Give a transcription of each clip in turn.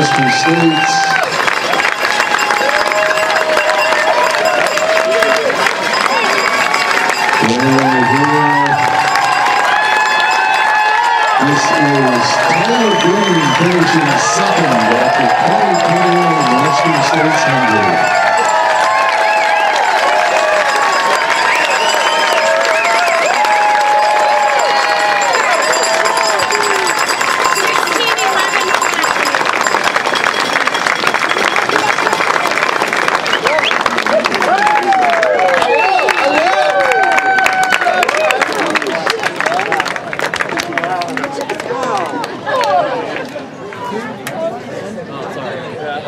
Western States.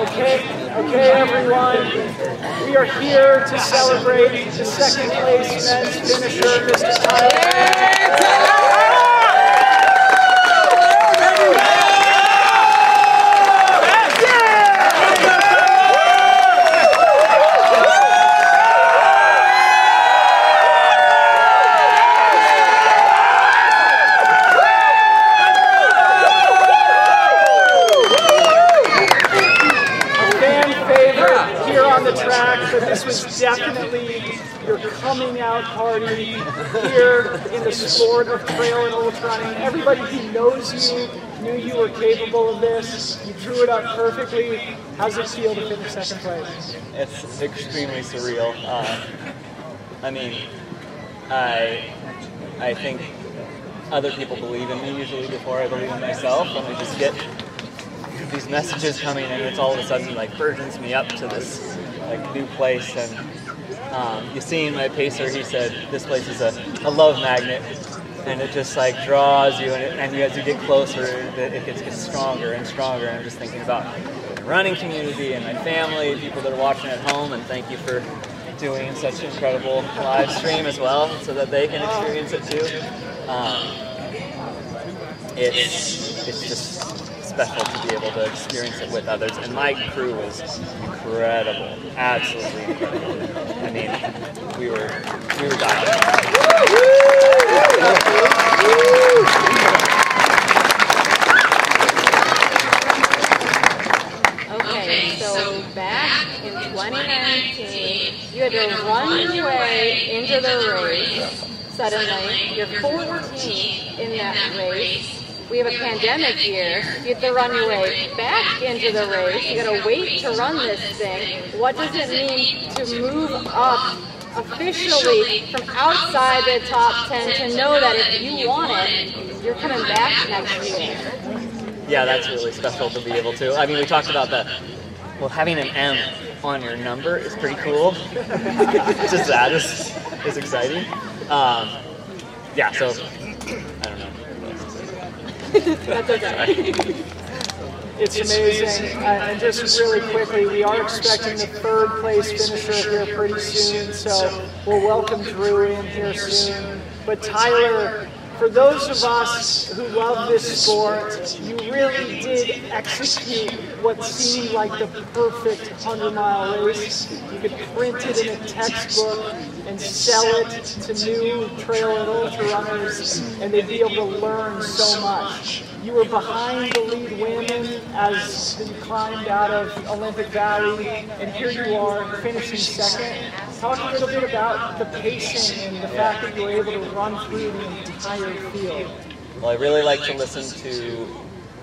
Okay, okay, everyone. We are here to celebrate the second place men's finisher, Mr. Tyler. A fan favorite here on the track, but this was definitely your coming out party here in the sport of trail and ultra running. Everybody who knows you knew you were capable of this. You drew it up perfectly. How's it feel to finish second place? It's extremely surreal. Uh, I mean, I I think other people believe in me usually before I believe in myself, and I just get these messages coming, and it's all of a sudden like burdens me up to this like new place. And um, you seen my pacer? He said this place is a, a love magnet, and it just like draws you, and, it, and as you get closer, it, gets, gets stronger and stronger. And I'm just thinking about the running community and my family, people that are watching at home, and thank you for doing such an incredible live stream as well, so that they can experience it too. Um, it's it's just special to be able to experience it with others. And my crew was incredible, absolutely incredible. I mean, we were we were dying. Okay, so back in 2019, you had to run your way into the race. Suddenly, you're 14 in that race. We have a pandemic year. You have to run your way back into the race. You got to wait to run this thing. What does it mean to move up officially from outside the top 10 to know that if you want it, you're coming back next year? Yeah, that's really special to be able to. I mean, we talked about the well, having an M on your number is pretty cool. It's just that is is exciting. Um, yeah, so I don't know. That's okay. It's amazing. Uh, and just really quickly, we are expecting the third place finisher here pretty soon, so we'll welcome Drew in here soon. But Tyler, for those of us who love this sport, you really did execute what seemed like the perfect 100 mile race. You could print it in a textbook and sell it to new trail and ultra runners, and they'd be able to learn so much. You were behind the lead women as you climbed out of Olympic Valley, and here you are finishing second. Talk a little bit about the pacing and the fact that you were able to run through the entire field. Well, I really like to listen to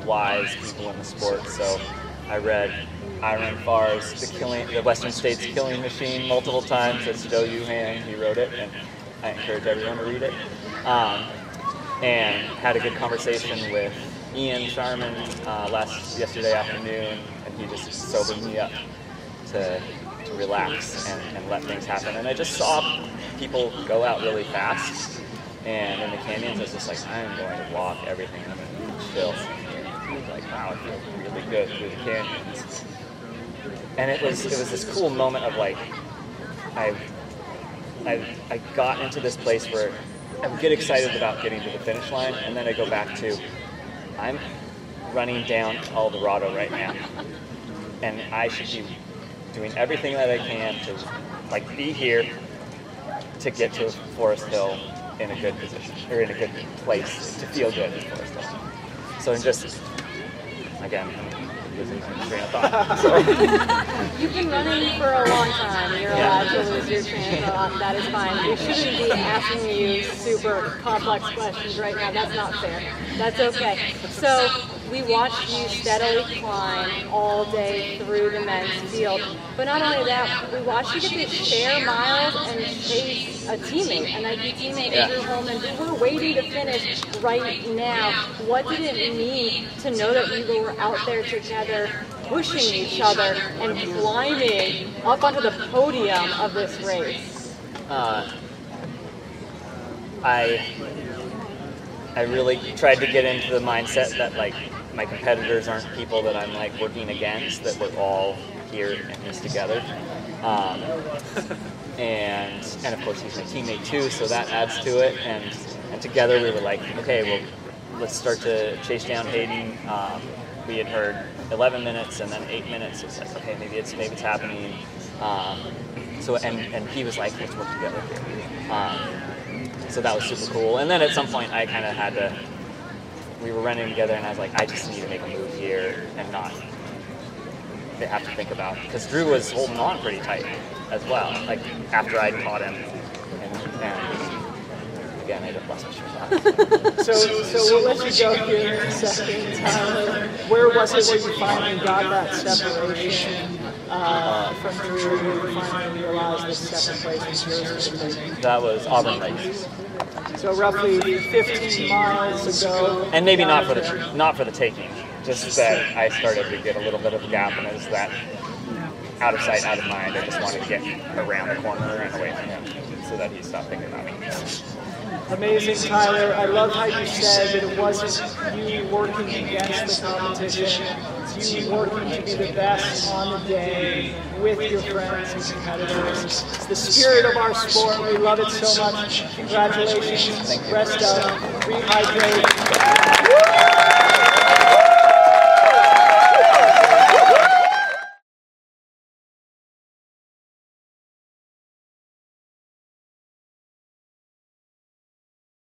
wise people in the sport, so I read iRunFar's The Killing, The Western States Killing Machine multiple times. That's Joe Uhan, he wrote it, and I encourage everyone to read it. Um, and had a good conversation with Ian Sharman uh, last yesterday afternoon, and he just sobered me up to, to relax and, and let things happen. And I just saw people go out really fast, and in the canyons, I was just like, I am going to walk everything. I'm going to chill. Like, wow, I feel really good through the canyons. And it was it was this cool moment of like, I I I got into this place where I get excited about getting to the finish line, and then I go back to, I'm running down Eldorado right now, and I should be doing everything that I can to like be here to get to Forest Hill in a good position or in a good place to feel good in Forest Hill. So I'm just again, I'm losing train of thought. You've been running for a long time. You're Yeah. allowed to lose your train of thought. That is fine. We shouldn't be asking you super complex questions right now. That's not fair. That's okay. So we watched you steadily climb all day through the men's field. But not only that, we watched you get to share miles and chase a teammate, a Nike teammate, Yeah. Andrew Holmen, who we're waiting to finish right now. What did it mean to know that you were out there together, pushing each other and climbing up onto the podium of this race? uh, I I really tried to get into the mindset that like my competitors aren't people that I'm like working against. That we're all here in this together. Um, and and of course he's my teammate too, so that adds to it. And and together we were like, okay, well, let's start to chase down Hayden. Um, we had heard 11 minutes and then eight minutes. It's like, okay, maybe it's maybe it's happening. Um, so and and he was like, let's work together here. Um, so that was super cool. And then at some point, I kind of had to. We were running together, and I was like, I just need to make a move here and not they have to think about because Drew was holding on pretty tight as well. Like after I'd caught him, and, and again, I just lost my shot. So, so we'll let you go here in a second, Tyler. Where was it where you finally got that separation uh, from Drew? Where you finally realized that second place was yours the day? that was Auburn race, So roughly 15 miles ago. and maybe not for the not for the taking. Just that I started to get a little bit of a gap, and it was that out of sight, out of mind. I just wanted to get around the corner and away from him so that he stopped thinking about me. Amazing, Tyler. I love how you said that it wasn't you working against the competition. It's you working to be the best on the day with your friends and competitors. It's the spirit of our sport. We love it so much. Congratulations. Rest up. Rehydrate.